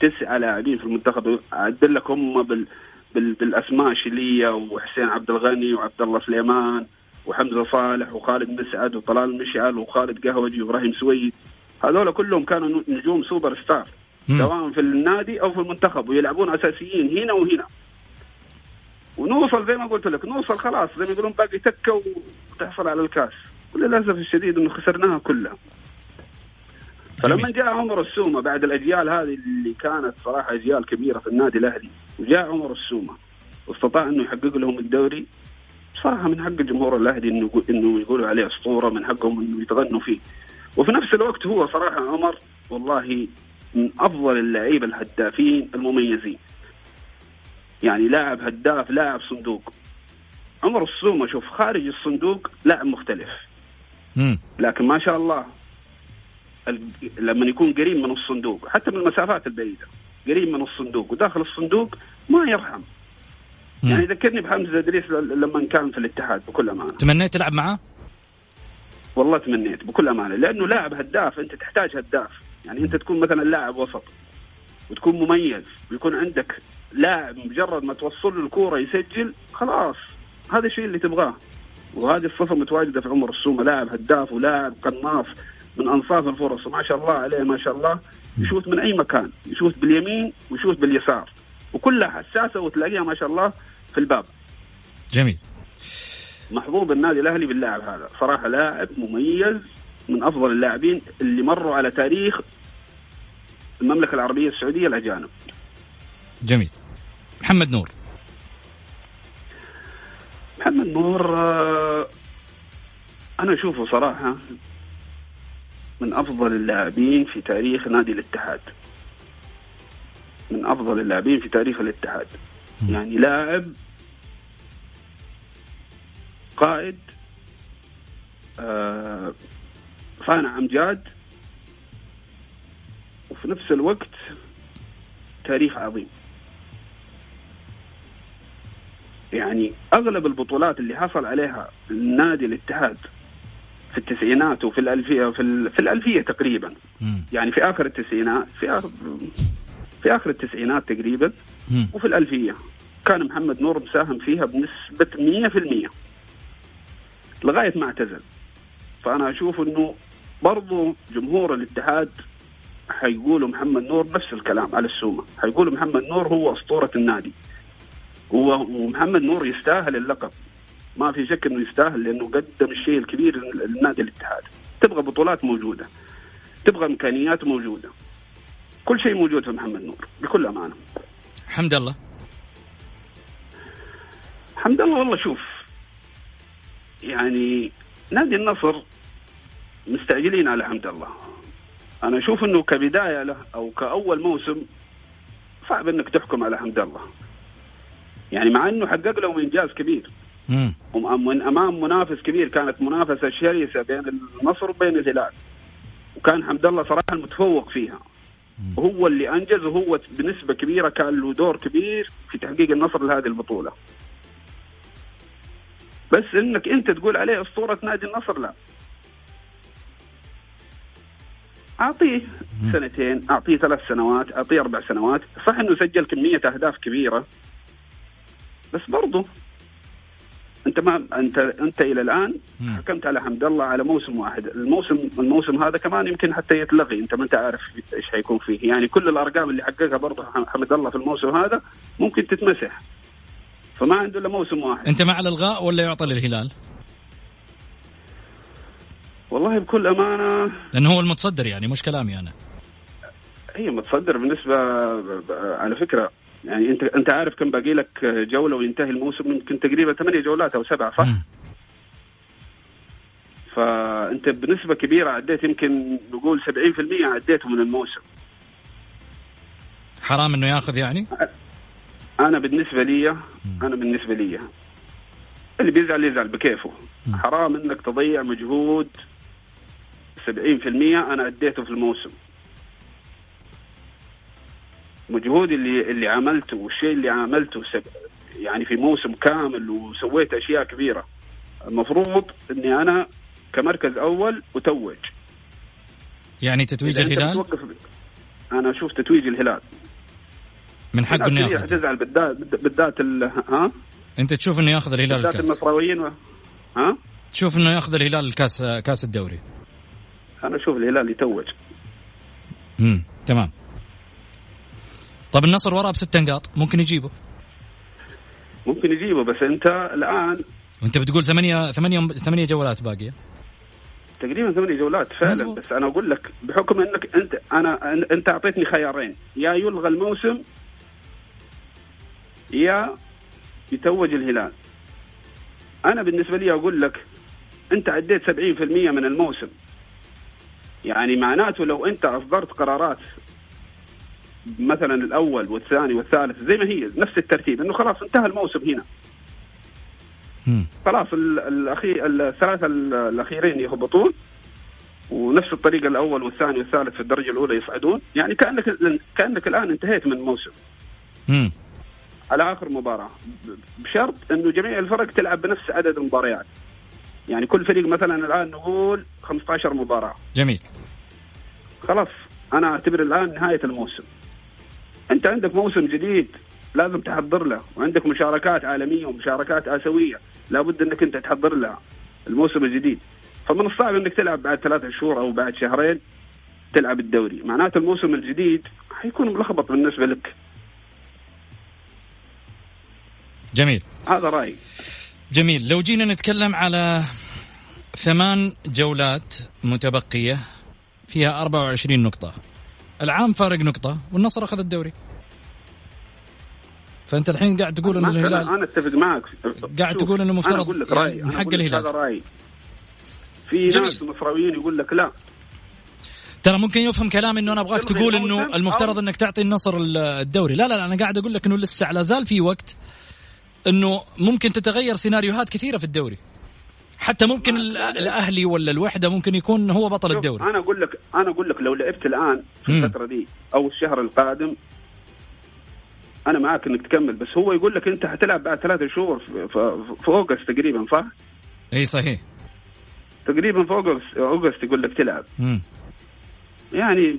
تسعة لاعبين في المنتخب. اعدل لك هم بال بال بالأسماء شيلية وحسين عبد الغني وعبد الله سليمان وحمزة صالح وخالد مسعد وطلال مشعل وخالد قهوجي وإبراهيم سويد. هذول كلهم كانوا نجوم سوبر ستار. سواء في النادي أو في المنتخب. ويلعبون أساسيين هنا وهنا. ونوصل زي ما قلت لك نوصل خلاص زي ما يقولون باقي تكة وتحصل على الكاس. وللأسف الشديد إنه خسرناها كلها. فلما. جاء عمر السومة بعد الأجيال هذه اللي كانت صراحة أجيال كبيرة في النادي الأهلي وجاء عمر السومة واستطاع إنه يحقق لهم الدوري. صراحة من حق الجمهور الأهلي إنه إنه يقولوا عليه أسطورة من حقهم إنه يتغنوا فيه. وفي نفس الوقت هو صراحة عمر والله من أفضل اللعيبة الهدافين المميزين. يعني لاعب هداف لاعب صندوق عمر السومة شوف خارج الصندوق لاعب مختلف مم. لكن ما شاء الله ال- لما يكون قريب من الصندوق حتى من المسافات البعيدة قريب من الصندوق وداخل الصندوق ما يرحم مم. يعني ذكرني بحمزة إدريس ل- لما كان في الاتحاد بكل أمانة تمنيت تلعب معاه؟ والله تمنيت بكل أمانة لأنه لاعب هداف أنت تحتاج هداف يعني أنت تكون مثلا لاعب وسط وتكون مميز ويكون عندك لاعب مجرد ما توصل له الكورة يسجل خلاص. هذا الشيء اللي تبغاه. وهذه الصفة متواجدة في عمر السومة لاعب هداف ولاعب قناص من أنصاف الفرص. وما شاء الله عليه ما شاء الله. يشوت من أي مكان. يشوت باليمين ويشوت باليسار. وكلها حساسه وتلاقيها ما شاء الله في الباب. جميل. محظوظ النادي الأهلي باللاعب هذا. صراحة لاعب مميز من أفضل اللاعبين اللي مروا على تاريخ المملكة العربية السعودية الأجانب. جميل. محمد نور. محمد نور آه، أنا أشوفه صراحة من أفضل اللاعبين في تاريخ نادي الاتحاد. من أفضل اللاعبين في تاريخ الاتحاد. يعني لاعب قائد آه، صانع أمجاد وفي نفس الوقت تاريخ عظيم. يعني أغلب البطولات اللي حصل عليها نادي الاتحاد في التسعينات وفي الألفية في, ال- في الألفية تقريبا. مم. يعني في آخر التسعينات في آخر في آخر التسعينات تقريبا. مم. وفي الألفية. كان محمد نور مساهم فيها بنسبة 100% لغاية ما اعتزل. فأنا أشوف أنه برضو جمهور الاتحاد حيقولوا محمد نور نفس الكلام على السومة. حيقولوا محمد نور هو أسطورة النادي. ومحمد نور يستاهل اللقب. ما في شك إنه يستاهل لأنه قدم الشيء الكبير للنادي الاتحاد. تبغى بطولات موجودة تبغى إمكانيات موجودة. كل شيء موجود في محمد نور بكل أمانة. حمد الله. حمد الله والله شوف يعني نادي النصر مستعجلين على حمد الله. أنا أشوف إنه كبداية له أو كأول موسم صعب إنك تحكم على حمد الله. يعني مع إنه حقق له إنجاز كبير. ومن أمام منافس كبير كانت منافسة شرسة بين النصر وبين الهلال. وكان حمد الله صراحة المتفوق فيها. وهو اللي أنجز وهو بنسبة كبيرة كان له دور كبير في تحقيق النصر لهذه البطولة. بس إنك أنت تقول عليه أسطورة نادي النصر لا. أعطيه سنتين أعطيه ثلاث سنوات أعطيه أربع سنوات. صح إنه سجل كمية أهداف كبيرة بس برضه انت ما انت انت إلى الان. حكمت على حمد الله على موسم واحد. الموسم الموسم هذا كمان يمكن حتى يتلغي. انت ما انت عارف إيش حيكون فيه. يعني كل الأرقام اللي حققها برضه حمد الله في الموسم هذا ممكن تتمسح. فما عنده إلا موسم واحد. انت مع الإلغاء ولا يعطى للهلال؟ والله بكل أمانة لأنه هو المتصدر يعني مش كلامي أنا. هي متصدر بالنسبة على فكرة يعني انت انت عارف كم باقي لك جولة وينتهي الموسم يمكن تقريبا ثمانية جولات أو سبعة صح؟ فأنت بنسبة كبيرة عديت يمكن نقول 70% عديته من الموسم. حرام إنه ياخذ يعني؟ أنا بالنسبة لي أنا بالنسبة لي اللي بيزعل يزعل بكيفه. حرام إنك تضيع مجهود 70% أنا أديته في الموسم. مجهودي اللي اللي عملته والشيء اللي عملته سب يعني في موسم كامل وسويت أشياء كبيرة. المفروض إني أنا كمركز أول أتوج. يعني تتويج الهلال؟ أنا أشوف تتويج الهلال. من حقه إنه ياخذ. حتزعل بالذات بالذات ال- ها؟ أنت تشوف إنه ياخذ الهلال بالذات الكاس. النصراويين و- ها؟ تشوف إنه ياخذ الهلال الكاس كاس الدوري. أنا أشوف الهلال يتوج. امم تمام. طب النصر وراه بست نقاط. ممكن يجيبه. ممكن يجيبه بس انت الآن وانت بتقول ثمانية ثمانية ثمانية جولات باقية. تقريبا ثمانية جولات فعلا مزبوط. بس أنا أقول لك بحكم إنك أنت أنا أنت أعطيتني خيارين. يا يلغى الموسم يا يتوج الهلال. أنا بالنسبة لي أقول لك أنت عديت 70% من الموسم. يعني معناته لو أنت أصدرت قرارات مثلا الأول والثاني والثالث زي ما هي نفس الترتيب إنه خلاص انتهى الموسم هنا. خلاص ال- الاخير الثلاثة ال- الأخيرين يهبطون ونفس الطريقة الأول والثاني والثالث في الدرجة الأولى يصعدون. يعني كأنك كأنك الآن انتهيت من الموسم. مم. على آخر مباراة بشرط إنه جميع الفرق تلعب بنفس عدد المباريات يعني كل فريق مثلا الآن نقول 15 مباراة. جميل. خلاص أنا أعتبر الآن نهاية الموسم. أنت عندك موسم جديد لازم تحضر له وعندك مشاركات عالمية ومشاركات آسيوية لابد إنك أنت تحضر لها الموسم الجديد. فمن الصعب إنك تلعب بعد ثلاثة شهور أو بعد شهرين تلعب الدوري. معناته الموسم الجديد حيكون ملخبط بالنسبة لك. جميل. هذا رأيي. جميل. لو جينا نتكلم على ثمان جولات متبقية فيها 24 نقطة. العام فارق نقطة والنصر أخذ الدوري. فأنت الحين قاعد تقول أن ما- الهلال أنا أتفق معك. قاعد تقول إنه مفترض أنا أقول لك يعني رأيي. من أنا حق أقول لك الهلال. هذا رأيي. في. ناس مصراويين يقول لك لا. ترى ممكن يفهم كلام إنه أنا أبغاك تقول إنه المفترض إنك تعطي النصر ال- الدوري. لا لا لا أنا قاعد أقول لك إنه لسه لا زال في وقت إنه ممكن تتغير سيناريوهات كثيرة في الدوري. حتى ممكن ال- الأهلي ولا الوحدة ممكن يكون هو بطل الدوري أنا أقول لك أنا أقول لك لو لعبت الآن في. الفترة دي أو الشهر القادم أنا معاك إنك تكمل بس هو يقول لك أنت حتلعب بعد ثلاثة شهور في August تقريبا صح؟ إي صحيح تقريبا في August August يقول لك تلعب مم. يعني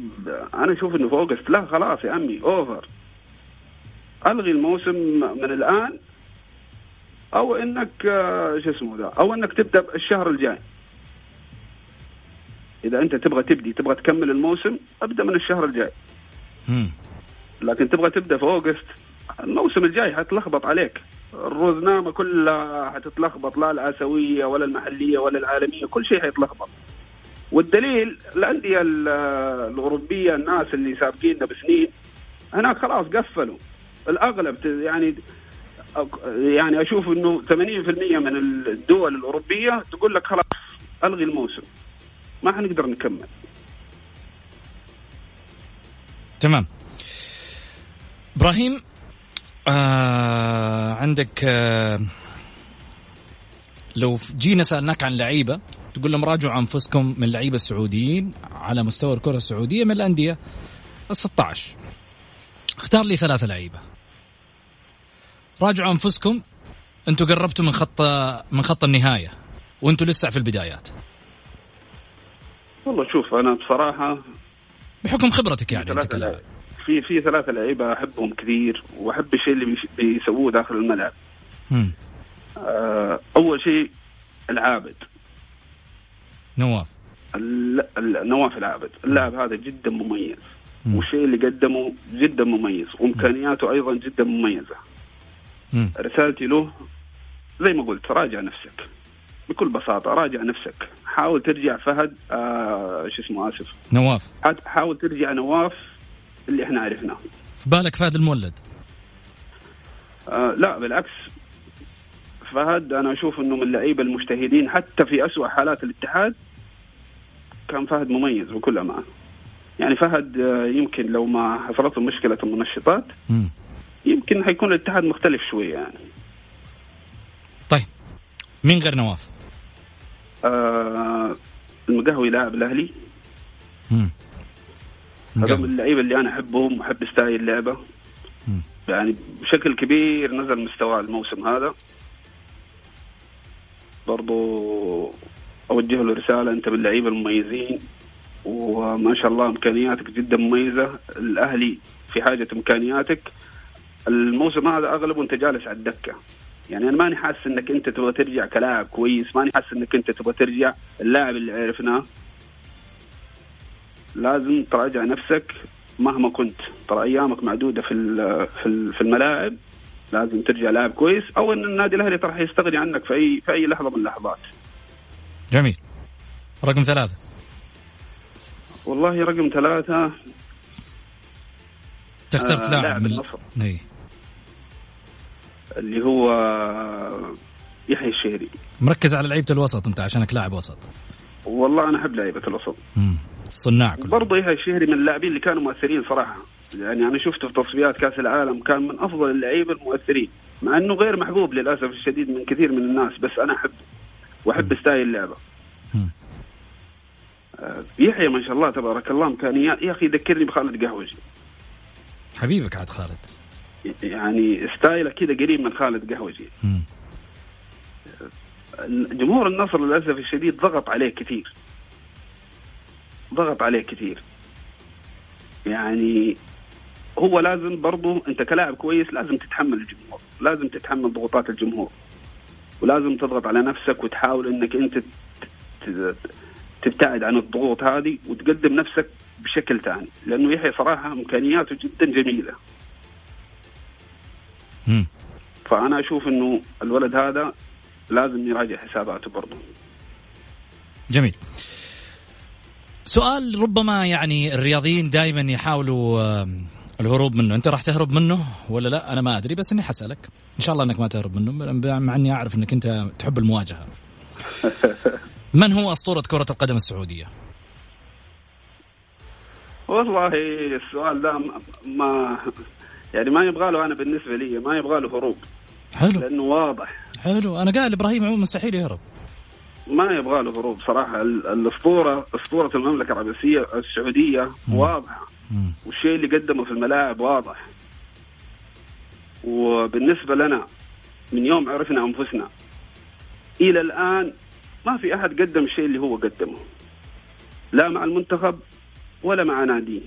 أنا أشوف إنه في August لا خلاص يا عمي over ألغي الموسم من الآن أو إنك آه، شو اسمه ذا؟ أو إنك تبدأ الشهر الجاي. إذا أنت تبغى تبدي تبغى تكمل الموسم أبدأ من الشهر الجاي. لكن تبغى تبدأ في August الموسم الجاي حتلخبط عليك. الروزنامة كلها حتتلخبط لا الاسيويه ولا المحلية ولا العالمية كل شيء حيتلخبط. والدليل الأندية ال- الاوروبيه الناس اللي سابقيننا بسنين هناك خلاص قفلوا. الأغلب يعني يعني أشوف إنه 80% من الدول الأوروبية تقول لك خلاص ألغي الموسم. ما حنقدر نكمل. تمام. إبراهيم آه عندك آه لو جينا سألناك عن لعيبة تقول لهم راجعوا أنفسكم من اللعيبه السعوديين على مستوى الكرة السعودية من الأندية ال 16 اختار لي ثلاثة لعيبة. راجعوا أنفسكم أنتم قربتوا من خط من خط النهاية وأنتم لسه في البدايات والله شوف أنا بصراحة بحكم خبرتك يعني أنت كلاعب لعيبة. في في ثلاثة لعيبة أحبهم كثير وأحب الشيء اللي بيسووه داخل الملعب. مم. آه، أول شيء العابد نواف نواف العابد، اللاعب هذا جدا مميز. مم. والشيء اللي قدمه جدا مميز وإمكانياته أيضا جدا مميزة. مم. رسالتي له زي ما قلت راجع نفسك. بكل بساطة راجع نفسك. حاول ترجع فهد آه شو اسمه آسف. نواف. حا- حاول ترجع نواف اللي إحنا عرفناه. في بالك فهد المولد؟ آه لا بالعكس. فهد أنا أشوف إنه من اللعيبه المجتهدين حتى في أسوأ حالات الاتحاد كان فهد مميز بكل أمانة. يعني فهد آه، يمكن لو ما حصلت له مشكلة المنشطات. يمكن حيكون الاتحاد مختلف شوية يعني. طيب مين غير نواف؟ آه المقهوي لاعب الأهلي. مقهوي. اللعيبة اللي أنا أحبهم وأحب ستايل اللعبه مم. يعني بشكل كبير نزل مستواه الموسم هذا. برضو أوجه له رسالة أنت من اللعيبة المميزين. وما شاء الله إمكانياتك جدا مميزة. الأهلي في حاجة إمكانياتك الموسم هذا أغلبه أنت جالس على الدكة. يعني أنا ماني حاسس إنك أنت تبغى ترجع كلاعب كويس ماني حاسس إنك أنت تبغى ترجع اللاعب اللي عرفناه. لازم تراجع نفسك مهما كنت. ترى أيامك معدودة في في ال- في الملاعب. لازم ترجع لاعب كويس. أو إن النادي الأهلي ترى حيستغني عنك في أي في أي لحظة من اللحظات. جميل. رقم ثلاثة. والله رقم ثلاثة. انت اخترت آه، لاعب لاعب من النصر. اللي هو يحيى الشهري. مركز على لعيبة الوسط أنت عشانك لاعب وسط. والله أنا أحب لعيبة الوسط. الصناع كلهم برضه يحيى الشهري من اللاعبين اللي كانوا مؤثرين صراحة. يعني أنا شفته في تصفيات كأس العالم كان من أفضل اللعيبة المؤثرين مع إنه غير محبوب للأسف الشديد من كثير من الناس بس أنا احبه وأحب ستايل اللعبة. مم. آه، يحيى ما شاء الله تبارك الله امكانيات يا أخي يذكرني بخالد قهوجي. حبيبك عاد خالد. يعني ستايله كذا قريب من خالد قهوجي. جمهور النصر للأسف الشديد ضغط عليه كثير. ضغط عليه كثير. يعني هو لازم برضو أنت كلاعب كويس لازم تتحمل الجمهور لازم تتحمل ضغوطات الجمهور. ولازم تضغط على نفسك وتحاول إنك أنت تبتعد عن الضغوط هذه وتقدم نفسك بشكل ثاني لأنه يحيى صراحة إمكانياته جدا جميلة. فأنا أشوف إنه الولد هذا لازم يراجع حساباته برضه. جميل. سؤال ربما يعني الرياضيين دائما يحاولوا الهروب منه. أنت راح تهرب منه ولا لا؟ أنا ما أدري بس إني حسألك. إن شاء الله إنك ما تهرب منه مع إني أعرف إنك أنت تحب المواجهة. من هو أسطورة كرة القدم السعودية؟ والله السؤال ده ما يعني ما يبغى له أنا بالنسبة لي ما يبغى له هروب. حلو. لأنه واضح. حلو. أنا قال إبراهيم عموما مستحيل يهرب. ما يبغى له هروب صراحة. ال- الأسطورة أسطورة المملكة العربيه السعودية واضحة. مم. والشيء اللي قدمه في الملاعب واضح. وبالنسبة لنا من يوم عرفنا أنفسنا إلى الآن ما في أحد قدم الشيء اللي هو قدمه. لا مع المنتخب ولا مع ناديه.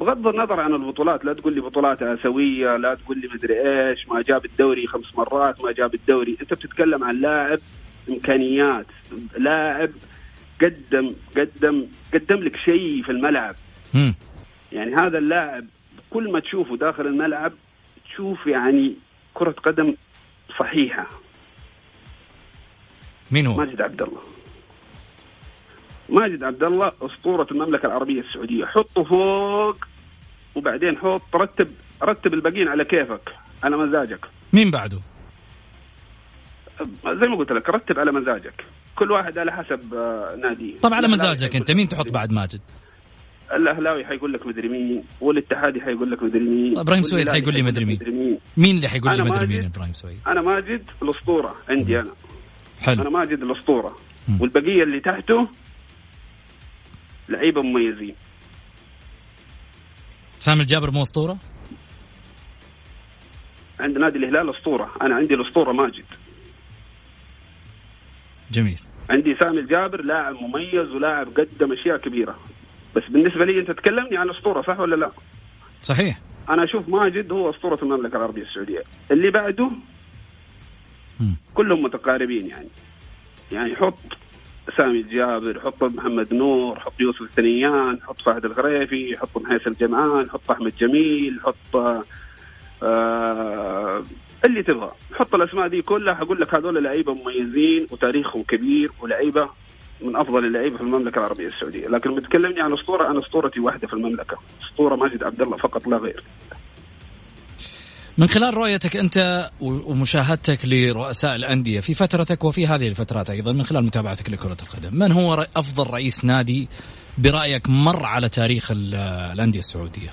بغض النظر عن البطولات لا تقول لي بطولات آسيوية لا تقول لي مدري إيش ما جاب الدوري خمس مرات ما جاب الدوري. أنت بتتكلم عن لاعب إمكانيات. لاعب قدم قدم قدم لك شيء في الملعب. يعني هذا اللاعب كل ما تشوفه داخل الملعب تشوف يعني كرة قدم صحيحة. مين هو؟ ماجد عبد الله ماجد عبد الله أسطورة المملكة العربية السعودية. حطه فوق وبعدين حط رتب رتب الباقيين على كيفك على مزاجك. مين بعده؟ زي ما قلت لك رتب على مزاجك. كل واحد على حسب آه، ناديه. طب على مزاجك أنت مين تحط بعد ماجد؟ الأهلاوي حيقول لك مدري مين والاتحادي حيقول لك مدري مين طب إبراهيم سويد حيقول لي مدري مين. مين. اللي حيقول لي مدري. مين إبراهيم سويد؟ أنا ماجد الأسطورة عندي أنا أنا. حلو. ماجد الأسطورة. والبقية اللي تحته لعيبة مميزين. سامي الجابر مو أسطورة؟ عند نادي الهلال أسطورة. أنا عندي الأسطورة ماجد. جميل. عندي سامي الجابر لاعب مميز ولاعب قدم أشياء كبيرة. بس بالنسبة لي أنت تكلمني عن أسطورة صح ولا لا؟ صحيح. أنا أشوف ماجد هو أسطورة المملكة العربية السعودية. اللي بعده مم. كلهم متقاربين يعني. يعني حط سامي الجابر حط محمد نور حط يوسف الثنيان حط فهد الغريفي حط محيس الجمعان حط أحمد جميل حط آه اللي تبغى. حط الأسماء دي كلها حقول لك هذول لعيبة مميزين وتاريخهم كبير ولعيبة من أفضل اللعيبة في المملكة العربية السعودية، لكن بتكلمني عن أسطورة أنا أسطورتي واحدة في المملكة، أسطورة ماجد عبد الله فقط لا غير. من خلال رؤيتك أنت ومشاهدتك لرؤساء الأندية في فترتك وفي هذه الفترات أيضا من خلال متابعتك لكرة القدم، من هو أفضل رئيس نادي برأيك مر على تاريخ الأندية السعودية؟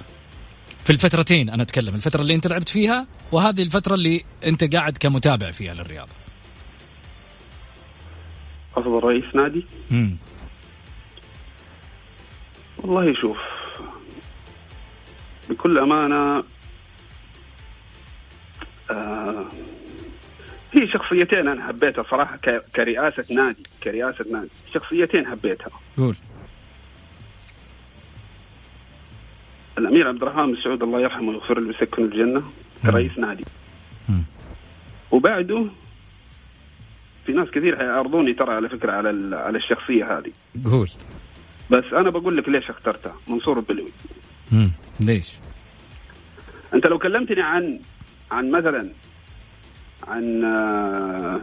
في الفترتين أنا أتكلم الفترة اللي أنت لعبت فيها وهذه الفترة اللي أنت قاعد كمتابع فيها للرياضة. أفضل رئيس نادي؟ امم والله شوف بكل أمانة في شخصيتين أنا حبيتها صراحة كرئاسة نادي كرئاسة نادي. شخصيتين حبيتها. قول. الأمير عبد الرحمن بن سعود الله يرحمه ويغفر له ويسكن الجنة كرئيس نادي. مم. وبعده في ناس كثير حيعرضوني ترى على فكرة على على الشخصية هذه. قول. بس أنا بقول لك ليش اخترتها؟ منصور البلوي. امم ليش؟ أنت لو كلمتني عن عن مثلا عن آه،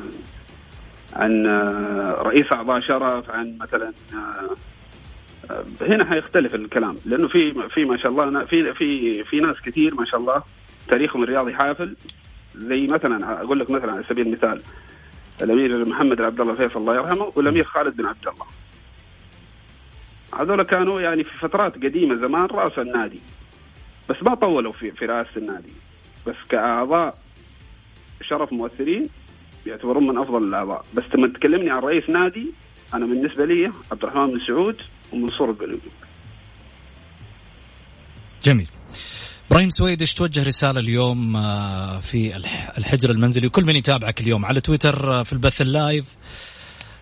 عن آه، رئيس أعضاء شرف عن مثلا آه، هنا حيختلف الكلام لأنه في في ما شاء الله في في في ناس كثير ما شاء الله تاريخهم الرياضي حافل زي مثلا أقول لك مثلا على سبيل المثال الأمير محمد عبد الله فيصل الله يرحمه والأمير خالد بن عبد الله. هذول كانوا يعني في فترات قديمة زمان رأس النادي بس ما طولوا في في رئاسة النادي. بس كاعضاء شرف مؤثرين يعتبرون من أفضل الاعضاء بس لما تكلمني عن رئيس نادي أنا بالنسبة لي عبد الرحمن بن سعود ومنصور البلوي جميل. إبراهيم سويد إيش توجه رسالة اليوم آه، في الحجر المنزلي؟ وكل من يتابعك اليوم على تويتر آه، في البث ال live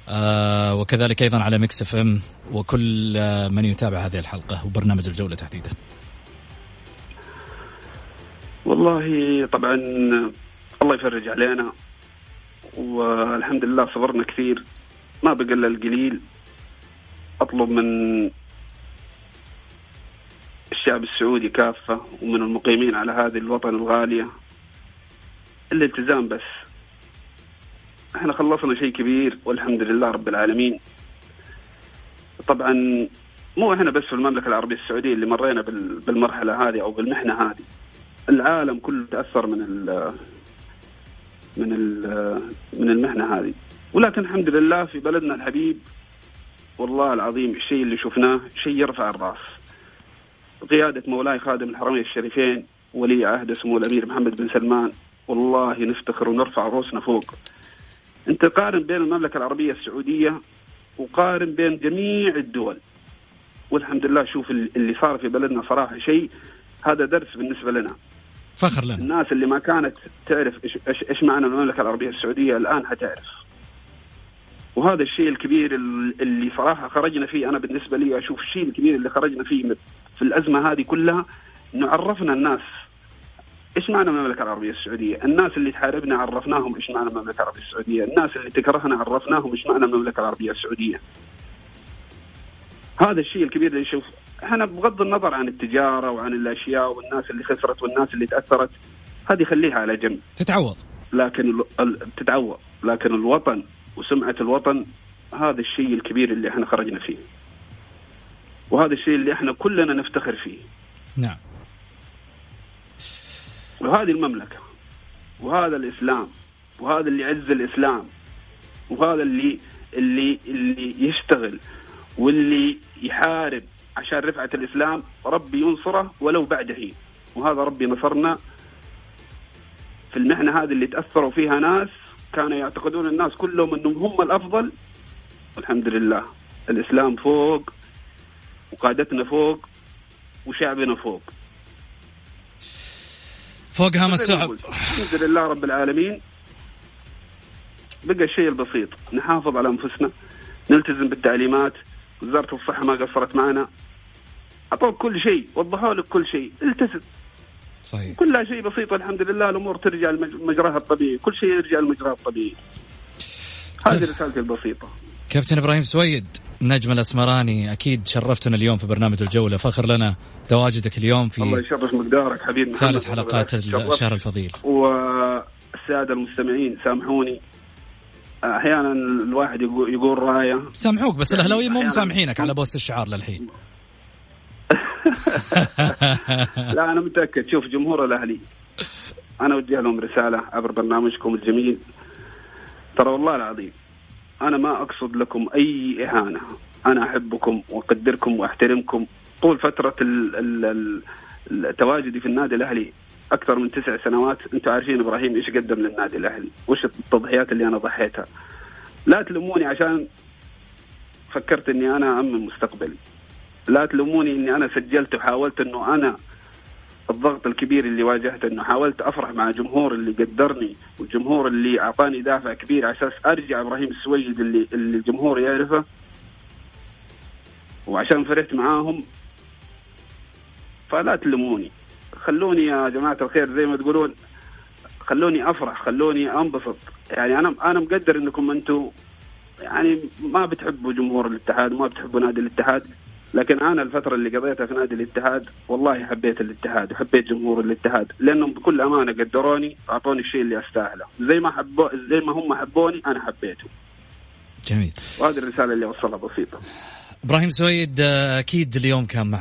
آه، وكذلك أيضا على ميكس إف إم وكل من يتابع هذه الحلقة وبرنامج الجولة تحديدا. والله طبعا الله يفرج علينا. والحمد لله صبرنا كثير. ما بقى إلا القليل. أطلب من الشعب السعودي كافة ومن المقيمين على هذه الوطن الغالية. الالتزام بس. إحنا خلصنا شيء كبير والحمد لله رب العالمين. طبعا مو إحنا بس في المملكة العربية السعودية اللي مرينا بالمرحلة هذه أو بالمحنة هذه. العالم كله تأثر من ال من ال من المحنه هذه. ولكن الحمد لله في بلدنا الحبيب والله العظيم الشيء اللي شفناه شيء يرفع الرأس. قيادة مولاي خادم الحرمين الشريفين ولي عهد سمو الأمير محمد بن سلمان. والله نفتخر ونرفع رؤوسنا فوق. أنت قارن بين المملكة العربية السعودية وقارن بين جميع الدول. والحمد لله شوف اللي صار في بلدنا صراحة شيء هذا درس بالنسبة لنا. فخر لنا الناس اللي ما كانت تعرف إيش إيش معنى المملكة العربية السعودية الآن حتعرف وهذا الشيء الكبير اللي صراحة خرجنا فيه أنا بالنسبة لي أشوف الشيء الكبير اللي خرجنا فيه في الأزمة هذه كلها إنه عرفنا الناس إيش معنى المملكة العربية السعودية؟ الناس اللي تحاربنا عرفناهم إيش معنى المملكة العربية السعودية، الناس اللي تكرهنا عرفناهم إيش معنى المملكة العربية السعودية. هذا الشيء الكبير اللي نشوف إحنا بغض النظر عن التجارة وعن الأشياء والناس اللي خسرت والناس اللي تأثرت هذه خليها على جنب. تتعوض. لكن تتعوض، لكن الوطن وسمعة الوطن هذا الشيء الكبير اللي إحنا خرجنا فيه وهذا الشيء اللي إحنا كلنا نفتخر فيه نعم وهذه المملكة وهذا الإسلام وهذا اللي يعز الإسلام وهذا اللي اللي اللي يشتغل واللي يحارب عشان رفعة الإسلام ربي ينصره ولو بعد حين وهذا ربي نصرنا في المحنة هذه اللي تأثروا فيها ناس. كانوا يعتقدون الناس كلهم أنهم هم الأفضل. والحمد لله الإسلام فوق وقادتنا فوق وشعبنا فوق. فوق هام السحب الحمد لله رب العالمين. بقى الشيء البسيط نحافظ على أنفسنا نلتزم بالتعليمات. وزارة الصحة ما قصرت معنا. أعطوك كل شيء وضحوا لك كل شيء التزم. صحيح. كلها شيء بسيط والحمد لله الأمور ترجع لمجراها الطبيعي. كل شيء يرجع لمجراها الطبيعي. هذه رسالتي البسيطة. كابتن إبراهيم سويد نجم الأسمراني أكيد شرفتنا اليوم في برنامج الجولة. فخر لنا تواجدك اليوم في الله يشرف مقدارك حبيبي ثالث حلقات الشهر الفضيل. والسادة المستمعين سامحوني. أحيانا الواحد يقول, يقول راية. سامحوك بس الأهلاويين مو مسامحينك على بوست الشعار للحين. لا أنا متأكد. شوف جمهور الأهلي. أنا اوجه لهم رسالة عبر برنامجكم الجميل. ترى والله العظيم أنا ما أقصد لكم أي إهانة. أنا أحبكم وأقدركم وأحترمكم. طول فترة تواجدي في النادي الأهلي أكثر من تسع سنوات أنتم عارفين إبراهيم إيش قدم للنادي الأهلي؟ وش التضحيات اللي أنا ضحيتها؟ لا تلوموني عشان فكرت إني أنا أمن مستقبلي. لا تلوموني إني أنا سجلت وحاولت إنه أنا الضغط الكبير اللي واجهته إنه حاولت أفرح مع جمهور اللي قدرني والجمهور اللي أعطاني دافع كبير على أساس أرجع إبراهيم السويد اللي اللي الجمهور يعرفه. وعشان فرحت معاهم فلا تلوموني. خلوني يا جماعة الخير زي ما تقولون خلوني أفرح خلوني أنبسط. يعني أنا أنا مقدر إنكم أنتم يعني ما بتحبوا جمهور الاتحاد وما بتحبوا نادي الاتحاد. لكن أنا الفترة اللي قضيتها في نادي الاتحاد والله حبيت الاتحاد وحبيت جمهور الاتحاد لأنهم بكل أمانة قدروني وأعطوني الشيء اللي أستاهله. زي ما حبوا زي ما هم حبوني أنا حبيتهم. جميل. وهذه الرسالة اللي أوصلها بسيطة. إبراهيم سويد أكيد اليوم كان مع